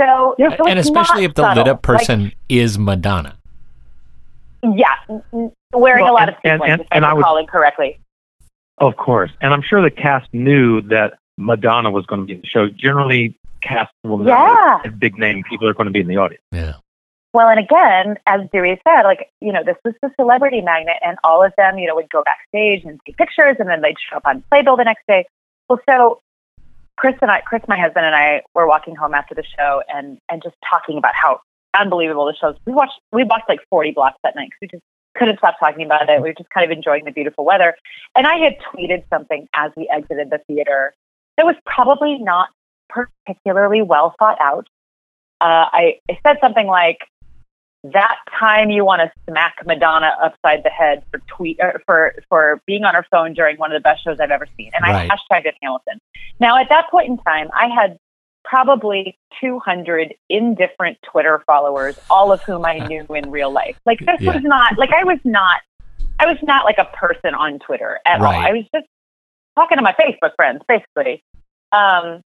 S3: So, so
S1: and especially if the
S3: subtle.
S1: lit up person is Madonna.
S3: Yeah, n- n- wearing
S4: Well,
S3: a lot of
S4: and-
S3: sequins,
S4: and-
S3: if
S4: and I
S3: I'm
S4: would-
S3: correctly.
S4: Of course. And I'm sure the cast knew that Madonna was going to be in the show. Generally, cast will know
S3: Yeah.
S4: if big name people are going to be in the audience.
S1: Yeah.
S3: Well, and again, as Dewey said, like, you know, this was the celebrity magnet, and all of them, you know, would go backstage and take pictures, and then they'd show up on Playbill the next day. Well, so Chris and I, Chris, my husband, and I were walking home after the show and, and just talking about how unbelievable the show is. We watched, we watched like 40 blocks that night because we just couldn't stop talking about it. We were just kind of enjoying the beautiful weather. And I had tweeted something as we exited the theater that was probably not particularly well thought out. Uh, I, I said something like, that time you want to smack Madonna upside the head for tweet er, for for being on her phone during one of the best shows I've ever seen, and
S1: Right.
S3: I hashtagged it Hamilton. Now at that point in time, I had probably 200 indifferent Twitter followers, all of whom I knew in real life. Like this
S1: Yeah.
S3: was not like I was not I was not like a person on Twitter at all.
S1: Right.
S3: I was just talking to my Facebook friends, basically. Um,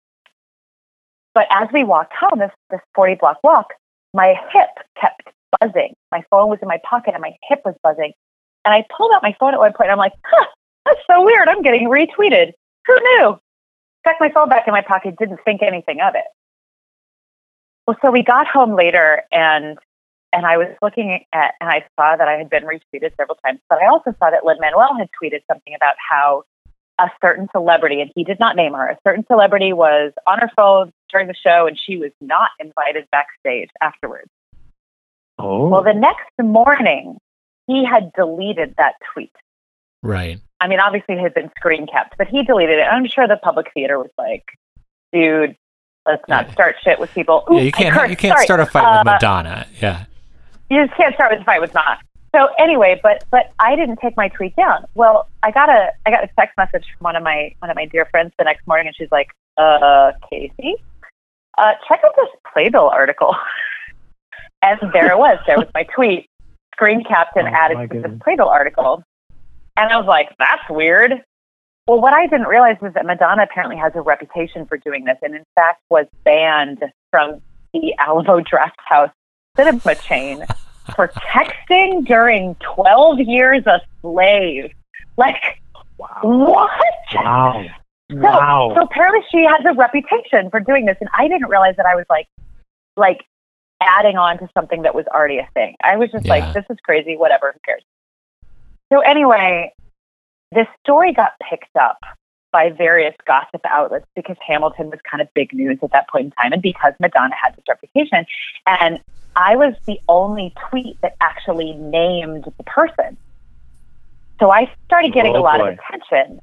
S3: but as we walked home, this this 40 block walk, my hip kept buzzing. My phone was in my pocket and my hip was buzzing. And I pulled out my phone at one point and I'm like, huh, that's so weird. I'm getting retweeted. Who knew? Stuck my phone back in my pocket, didn't think anything of it. Well, so we got home later and and I was looking at and I saw that I had been retweeted several times, but I also saw that Lin Manuel had tweeted something about how a certain celebrity, and he did not name her, a certain celebrity was on her phone during the show and she was not invited backstage afterwards.
S4: Oh.
S3: Well, the next morning, he had deleted that tweet.
S1: Right.
S3: I mean, obviously it had been screen kept, but he deleted it. I'm sure the public theater was like, dude, let's not
S1: Yeah.
S3: start shit with people. Ooh,
S1: yeah, you can't you can't
S3: Sorry.
S1: start a fight
S3: Uh,
S1: with Madonna. Yeah.
S3: You just can't start with a fight with Madonna. So anyway, but but I didn't take my tweet down. Well, I got a I got a text message from one of my one of my dear friends the next morning, and she's like, "Uh, Casey, uh, check out this Playbill article." and there it was. There was my tweet, screen and
S4: Oh,
S3: added to the
S4: goodness.
S3: Playbill article. And I was like, "That's weird." Well, what I didn't realize was that Madonna apparently has a reputation for doing this, and in fact was banned from the Alamo Draft House cinema chain for texting during 12 years a slave. Like,
S4: wow.
S3: what?
S4: Wow.
S3: So,
S4: Wow.
S3: so apparently she has a reputation for doing this, and I didn't realize that I was like, like adding on to something that was already a thing. I was just
S1: Yeah.
S3: like, this is crazy. Whatever, who cares? So anyway, this story got picked up by various gossip outlets because Hamilton was kind of big news at that point in time and because Madonna had this reputation. And I was the only tweet that actually named the person. So I started getting
S4: Oh,
S3: a lot
S4: boy.
S3: of attention.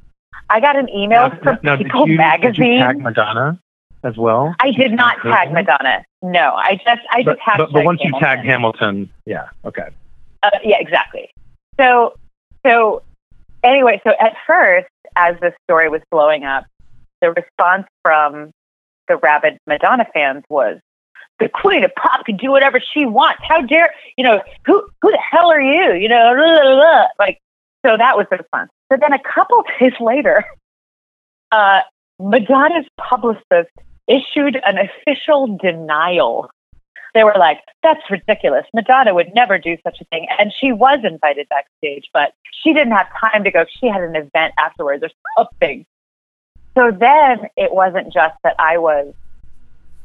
S3: I got an email
S4: Now-
S3: from
S4: now, did
S3: People
S4: you-
S3: magazine.
S4: Did you tag Madonna as well?
S3: I did not tag Madonna. No, I just I
S4: But,
S3: just
S4: but, but once you
S3: Hamilton.
S4: tagged Hamilton, yeah, okay.
S3: Uh, yeah, exactly. So, so anyway, so at first, as this story was blowing up, the response from the rabid Madonna fans was, "The Queen of Pop can do whatever she wants. How dare you know who who the hell are you? You know, blah, blah, blah." like so that was the response. So then a couple days later, uh, Madonna's publicist issued an official denial they were like, that's ridiculous. Madonna would never do such a thing. And she was invited backstage, but she didn't have time to go. She had an event afterwards or something. So then it wasn't just that I was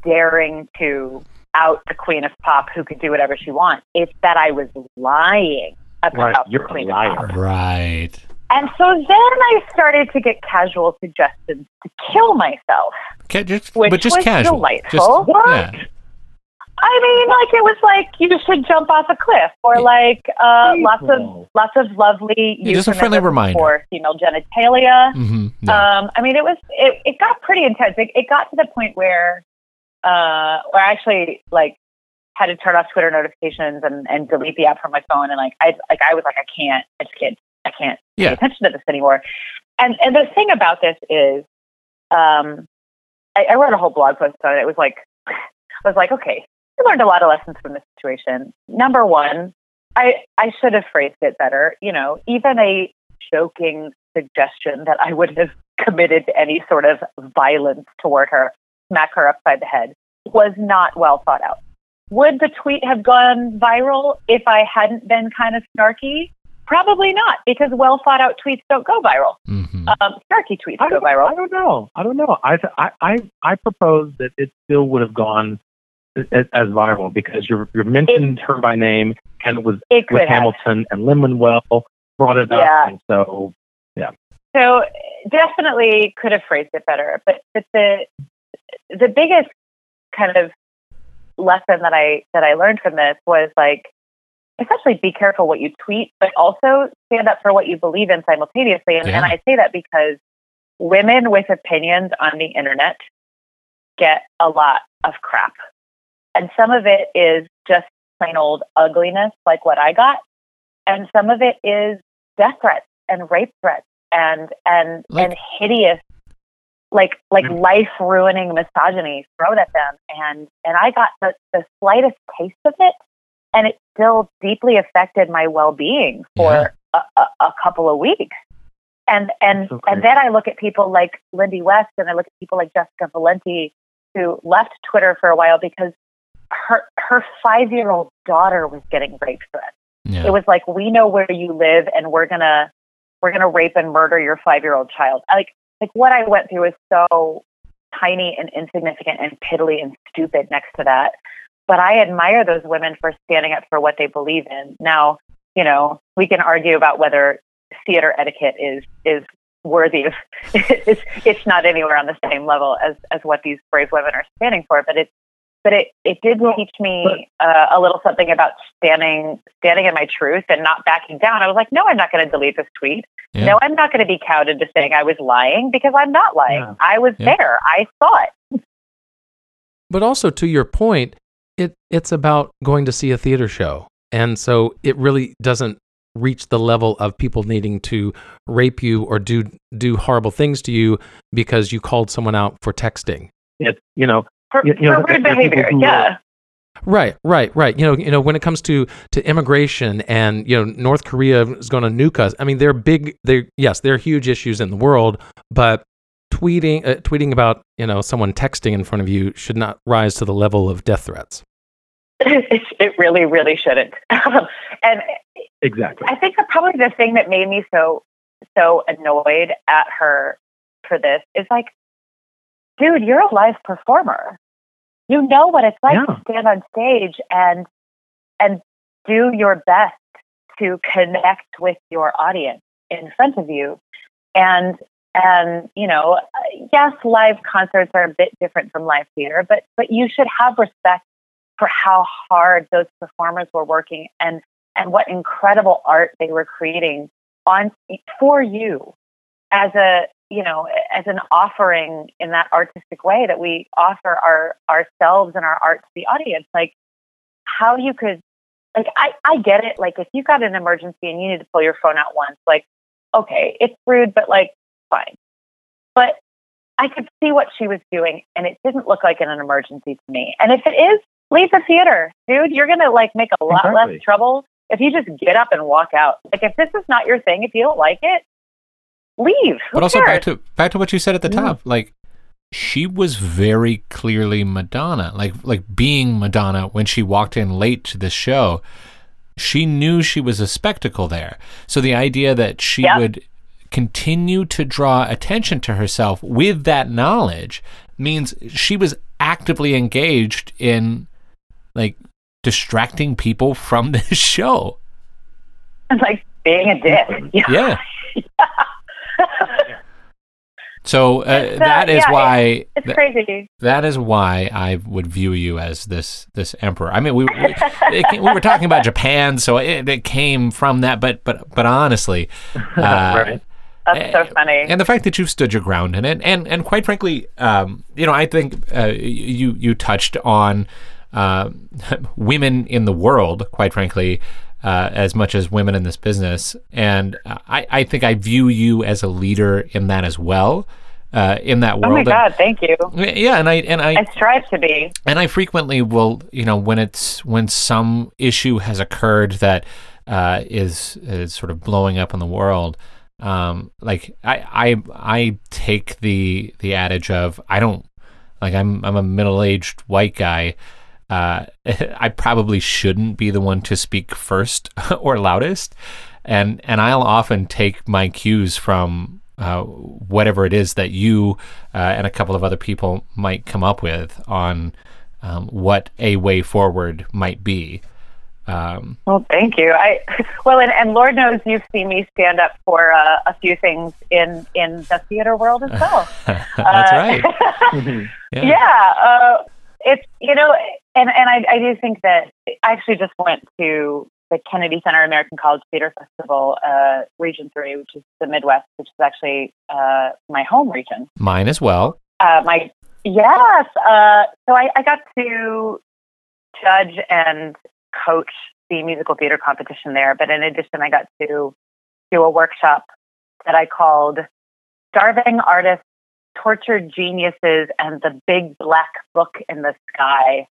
S3: daring to out the queen of pop who could do whatever she wants. It's that I was lying about
S4: Right, you're a
S3: queen
S4: liar.
S3: of pop.
S1: Right.
S3: And so then I started to get casual suggestions to kill myself.
S1: Ca- just,
S3: Which
S1: but just
S3: was
S1: casual.
S3: delightful.
S1: Just,
S3: What?
S1: yeah.
S3: I mean, like it was like you should jump off a cliff, or like uh, lots of lots of lovely
S1: Yeah, just a friendly reminder.
S3: for female genitalia.
S1: hmm yeah.
S3: Um, I mean, it was it, it got pretty intense. It, it got to the point where uh, where I actually like had to turn off Twitter notifications and, and delete the app from my phone. And like I like I was like I can't I just can't I can't
S1: Yeah.
S3: pay attention to this anymore. And and the thing about this is, um, I, I wrote a whole blog post on it. It was like I was like okay, I learned a lot of lessons from this situation. Number one, I I should have phrased it better. You know, even a joking suggestion that I would have committed any sort of violence toward her, smack her upside the head, was not well thought out. Would the tweet have gone viral if I hadn't been kind of snarky? Probably not, because well thought out tweets don't go viral.
S1: hmm
S3: Um, snarky tweets
S4: I
S3: go
S4: don't, I don't know. I don't know. I, th- I, I, I propose that it still would have gone as, as viral because you you mentioned her by name and it was
S3: It could
S4: with
S3: have.
S4: Hamilton and Lin Manuel brought it up.
S3: Yeah.
S4: And so, yeah.
S3: So definitely could have phrased it better. But but the the biggest kind of lesson that I that I learned from this was like essentially be careful what you tweet, but also stand up for what you believe in simultaneously. And, and I say that because women with opinions on the internet get a lot of crap. And some of it is just plain old ugliness, like what I got. And some of it is death threats and rape threats and and
S1: Like-
S3: and hideous like like
S4: Mm.
S3: life ruining misogyny thrown at them and and I got the, the slightest taste of it and it still deeply affected my well being for a, a, a couple of weeks. And and
S4: So
S3: and then I look at people like Lindy West and I look at people like Jessica Valenti who left Twitter for a while because her her five year old daughter was getting raped threats.
S1: Yeah.
S3: It was like we know where you live and we're gonna we're gonna rape and murder your five year old child. Like like what I went through is so tiny and insignificant and piddly and stupid next to that. But I admire those women for standing up for what they believe in. Now, you know, we can argue about whether theater etiquette is is worthy of it's it's not anywhere on the same level as as what these brave women are standing for, but it's but it, it did teach me uh, a little something about standing standing in my truth and not backing down. I was like, no, I'm not going to delete this tweet.
S1: Yeah.
S3: No, I'm not going to be cowed into saying I was lying because I'm not lying.
S4: Yeah.
S3: I was
S1: Yeah.
S3: there. I saw it.
S2: But also to your point, it it's about going to see a theater show. And so it really doesn't reach the level of people needing to rape you or do do horrible things to you because you called someone out for texting.
S4: it's, you know,
S3: For,
S4: You- you know,
S3: rude
S4: there
S3: behavior.
S4: who
S3: Yeah.
S2: Right, right, right. You know, you know, when it comes to to immigration and you know North Korea is going to nuke us. I mean, they're big. They're yes, they're huge issues in the world. But tweeting uh, tweeting about you know someone texting in front of you should not rise to the level of death threats.
S3: It, it really, really shouldn't. and
S4: exactly.
S3: I think that probably the thing that made me so so annoyed at her for this is like, dude, you're a live performer. You know what it's like
S4: Yeah.
S3: to stand on stage and and do your best to connect with your audience in front of you. And And you know, yes, live concerts are a bit different from live theater, but but you should have respect for how hard those performers were working and and what incredible art they were creating on for you as a you know as an offering in that artistic way that we offer our ourselves and our art to the audience. Like how you could like I, I get it. Like if you got an emergency and you need to pull your phone out once like okay it's rude but like fine. But i could see what she was doing and it didn't look like an emergency to me. And if it is leave the theater dude you're gonna like make a lot
S4: Exactly.
S3: less trouble if you just get up and walk out like if this is not your thing if you don't like it leave Who
S1: But also
S3: cares?
S1: back to back to what you said at the
S4: Yeah.
S1: top, like she was very clearly Madonna, like like being Madonna when she walked in late to the show. She knew she was a spectacle there. So the idea that she
S3: Yep.
S1: would continue to draw attention to herself with that knowledge means she was actively engaged in like distracting people from this show.
S3: And like being a dick
S1: Yeah. So uh,
S3: It's, uh,
S1: that is
S3: yeah,
S1: why
S3: it's
S1: th-
S3: crazy
S1: that is why I would view you as this this emperor. I mean, we we, it, ca- we were talking about Japan, so it, it came from that. But but but honestly, uh,
S4: right.
S3: that's so funny
S1: and the fact that you've stood your ground in it, and and quite frankly, um, you know, I think uh, you you touched on uh, women in the world, quite frankly, uh, as much as women in this business, and I I think I view you as a leader in that as well. Uh, in that world.
S3: oh my
S1: And-
S3: god thank you
S1: yeah, and I and I
S3: I strive to be.
S1: and I frequently will, you know, when it's when some issue has occurred that uh, is is sort of blowing up in the world, um, like I I I take the the adage of I don't like I'm I'm a middle aged white guy. Uh, I probably shouldn't be the one to speak first or loudest, and and I'll often take my cues from uh, whatever it is that you uh, and a couple of other people might come up with on um, what a way forward might be. Um,
S3: Well, thank you. I well, and, and Lord knows you've seen me stand up for uh, a few things in in the theater world as well.
S1: that's
S3: Uh,
S1: right. Yeah.
S3: yeah, uh, it's you know, and and I, I do think that I actually just went to the Kennedy Center American College Theater Festival, uh, Region Three, which is the Midwest, which is actually uh, my home region.
S1: Mine as well.
S3: Uh, my yes, uh, so I, I got to judge and coach the musical theater competition there. But in addition, I got to do a workshop that I called "Starving Artists, Tortured Geniuses, and the Big Black Book in the Sky: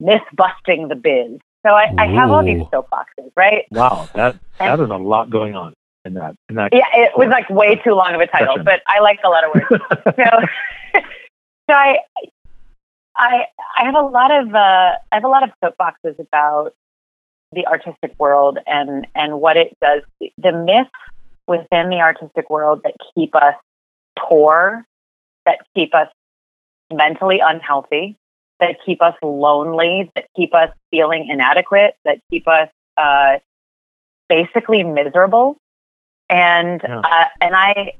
S3: Myth Busting the Biz." So I, I have all these soapboxes, right?
S4: Wow, that that is a lot going on in that. In that.
S3: Yeah, it was like way too long of a title,
S4: Session.
S3: but I like a lot of words. so, so I, I, I have a lot of, uh, I have a lot of soapboxes about the artistic world and and what it does. The myths within the artistic world that keep us poor, that keep us mentally unhealthy, that keep us lonely, that keep us feeling inadequate, that keep us uh, basically miserable. And
S4: Yeah.
S3: uh, and I,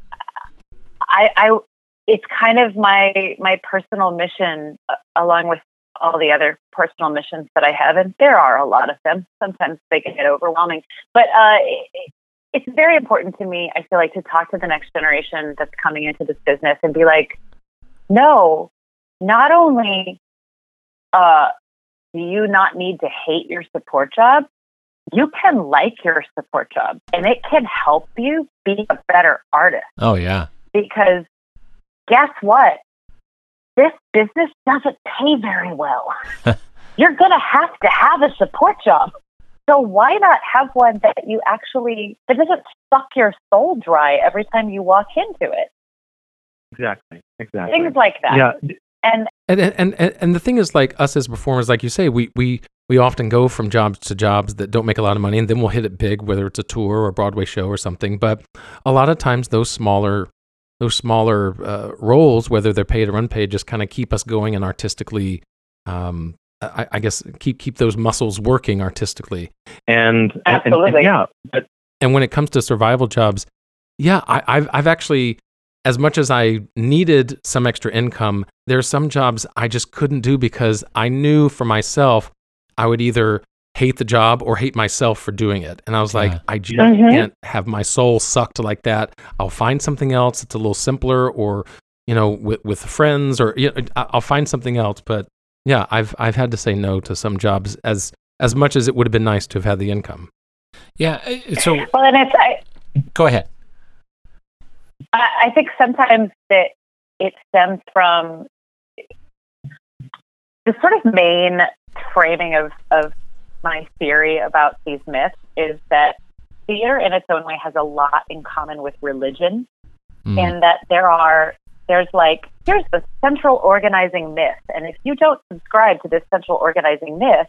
S3: I, I, it's kind of my my personal mission, uh, along with all the other personal missions that I have, and there are a lot of them. Sometimes they can get overwhelming, but uh, it, it's very important to me. I feel like to talk to the next generation that's coming into this business and be like, no, not only uh, do you not need to hate your support job, you can like your support job, and it can help you be a better artist
S1: Oh yeah.
S3: because guess what? This business doesn't pay very well. You're going to have to have a support job. So why not have one that you actually that doesn't suck your soul dry every time you walk into it?
S4: exactly. Exactly.
S3: Things like that.
S4: Yeah.
S3: And
S2: And, and and and the thing is, like us as performers, like you say, we we we often go from jobs to jobs that don't make a lot of money, and then we'll hit it big, whether it's a tour or a Broadway show or something. But a lot of times, those smaller those smaller uh, roles, whether they're paid or unpaid, just kind of keep us going and artistically. Um, I, I guess keep keep those muscles working artistically.
S4: And, and- and,
S3: Absolutely.
S4: yeah, but
S2: And when it comes to survival jobs, yeah, I, I've I've actually as much as I needed some extra income, there are some jobs I just couldn't do because I knew for myself I would either hate the job or hate myself for doing it. And I was like, I just
S3: Mhm.
S2: can't have my soul sucked like that. I'll find something else that's a little simpler or, you know, with, with friends or you know, I- I'll find something else. But yeah, I've, I've had to say no to some jobs as, as much as it would have been nice to have had the income.
S1: Yeah. So
S3: Well, and it's I,
S1: go ahead.
S3: I I think sometimes that it stems from the sort of main framing of, of my theory about these myths is that theater in its own way has a lot in common with religion
S1: Mm.
S3: in that there are there's like here's the central organizing myth and if you don't subscribe to this central organizing myth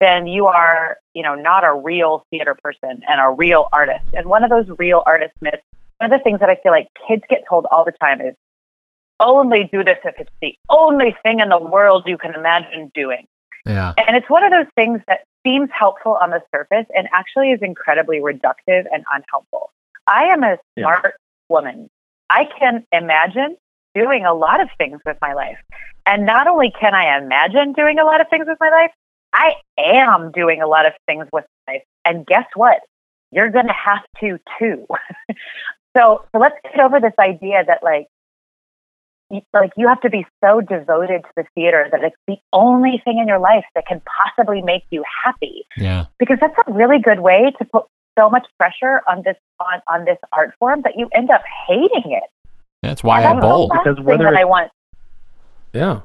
S3: then you are you know not a real theater person and a real artist and one of those real artist myths one of the things that i feel like kids get told all the time is only do this if it's the only thing in the world you can imagine doing
S1: Yeah.
S3: and it's one of those things that seems helpful on the surface and actually is incredibly reductive and unhelpful. I am a
S4: Yeah.
S3: smart woman. I can imagine doing a lot of things with my life. And not only can I imagine doing a lot of things with my life, I am doing a lot of things with my life. And guess what? You're going to have to too. so, so let's get over this idea that like you- like you have to be so devoted to the theater that it's the only thing in your life that can possibly make you happy
S1: Yeah.
S3: because that's a really good way to put so much pressure on this on, on this art form that you end up hating it
S1: That's why
S3: And
S1: I
S3: that's the
S1: bowl.
S4: Because whether
S3: that I want
S2: Yeah.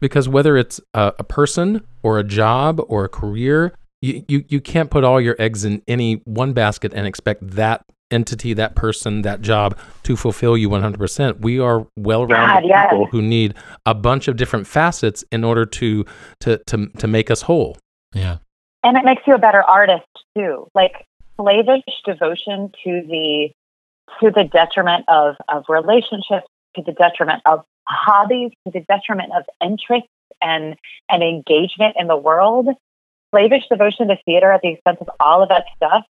S2: Because whether it's a, a person or a job or a career, you, you, you can't put all your eggs in any one basket and expect that entity, that person, that job to fulfill you 100%. We are well rounded
S3: God, yes.
S2: people who need a bunch of different facets in order to, to, to, to make us whole.
S1: Yeah.
S3: and it makes you a better artist too. Like slavish devotion to the to the detriment of of relationships, to the detriment of hobbies, to the detriment of interests and and engagement in the world. Slavish devotion to theater at the expense of all of that stuff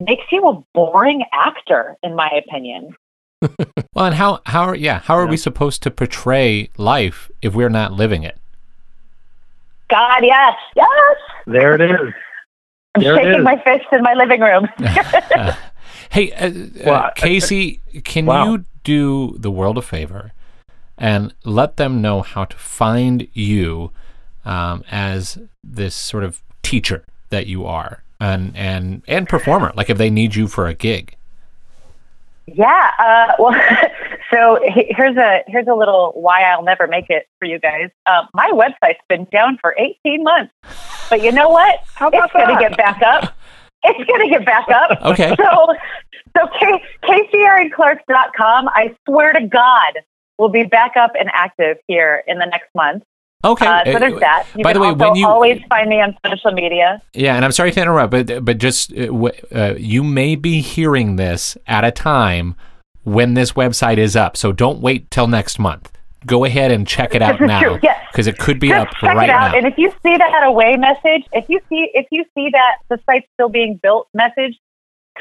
S3: makes you a boring actor, in my opinion.
S1: Well, and how how are yeah how are
S4: Yeah.
S1: we supposed to portray life if we're not living it?
S3: God, yes, yes.
S4: There it is.
S3: I'm
S4: There
S3: shaking
S4: is.
S3: my fist in my living room.
S1: Uh, hey, uh,
S4: Well,
S1: uh,
S4: I-
S1: Casey, can
S4: Wow.
S1: you do the world a favor and let them know how to find you um, as this sort of teacher that you are and and and performer? Like if they need you for a gig.
S3: Yeah. Uh, well, so here's a here's a little why I'll never make it for you guys. Uh, my website's been down for 18 months, but you know what? it's going to get back up. It's going to get back up.
S1: Okay.
S3: So, so K- CaseyErinClark.com, I swear to God, will be back up and active here in the next month.
S1: Okay.
S3: Uh, so
S1: Uh,
S3: there's that. You
S1: by the way, when you
S3: always find me on social media.
S1: Yeah, and I'm sorry to interrupt, but but just uh, w- uh, you may be hearing this at a time when this website is up, so don't wait till next month. Go ahead and check it out now
S3: true, yes.
S1: because it could be
S3: Just
S1: up
S3: check
S1: right
S3: it out,
S1: now.
S3: and if you see that away message, if you see if you see that the site's still being built message,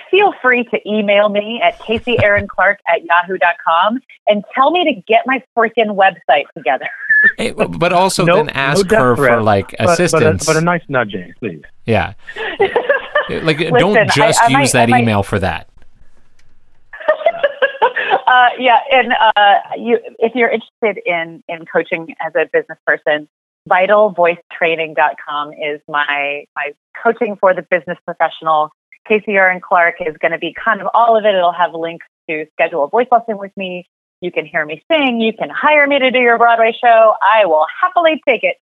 S3: feel free to email me at caseyerinclark at yahoo.com and tell me to get my freaking website together.
S1: Hey, but also
S4: No-
S1: then ask
S4: death
S1: her for like
S4: But, but, a,
S1: assistance.
S4: but a nice nudging, please.
S1: yeah, like
S3: Listen,
S1: don't just
S3: I- I
S1: use
S3: might- I
S1: that
S3: might-
S1: email for that.
S3: uh, yeah, and uh, you, if you're interested in in coaching as a business person, vitalvoicetraining.com is my my coaching for the business professional. Casey Erin Clark is going to be kind of all of it. It'll have links to schedule a voice lesson with me. You can hear me sing. You can hire me to do your Broadway show. I will happily take it.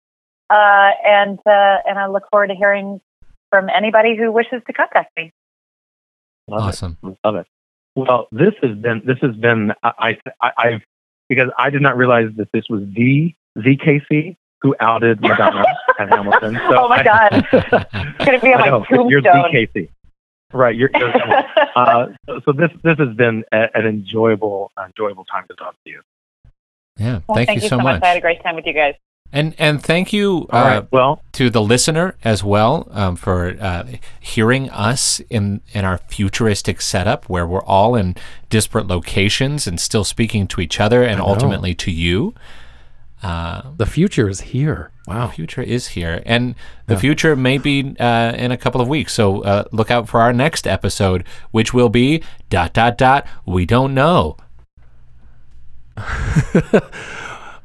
S3: Uh, and uh, and I look forward to hearing from anybody who wishes to contact me.
S4: Love it.
S1: Awesome.
S4: Love it. Well, this has been this has been I, I I've because I did not realize that this was the the Casey who outed Madonna at Hamilton. So
S3: oh my
S4: I-
S3: God, it's going to be on
S4: I
S3: my
S4: know, you're the
S3: tombstone.
S4: Casey, right? You're, you're uh, so, so this this has been a, an enjoyable enjoyable time to talk to you.
S1: Yeah,
S3: Well,
S1: thank, you so much.
S3: I had a great time with you guys.
S1: And and thank you
S4: All
S1: uh,
S4: right. Well,
S1: to the listener as well um, for uh, hearing us in in our futuristic setup where we're all in disparate locations and still speaking to each other and ultimately to you. Uh,
S2: The future is here. Wow.
S1: the future is here, and the future may be uh, in a couple of weeks. So uh, look out for our next episode, which will be dot dot dot. We don't know.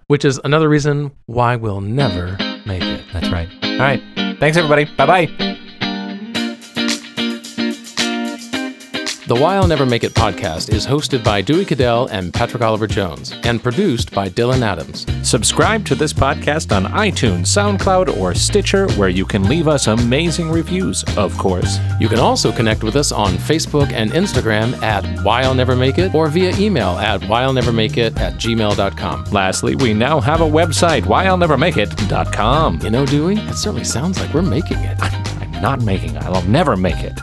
S2: Which is another reason why we'll never make it.
S1: That's right. All right. Thanks, everybody. Bye bye.
S2: The Why I'll Never Make It podcast is hosted by Dewey Caddell and Patrick Oliver Jones and produced by Dylan Adams.
S1: Subscribe to this podcast on iTunes, SoundCloud, or Stitcher, where you can leave us amazing reviews, of course.
S2: You can also connect with us on Facebook and Instagram at Why I'll Never Make It or via email at Why I'll Never Make It at gmail.com.
S1: Lastly, we now have a website, Why I'll Never Make whyillnevermakeit.com.
S2: You know, Dewey, it certainly sounds like we're making it.
S1: I'm not making it. I'll never make it.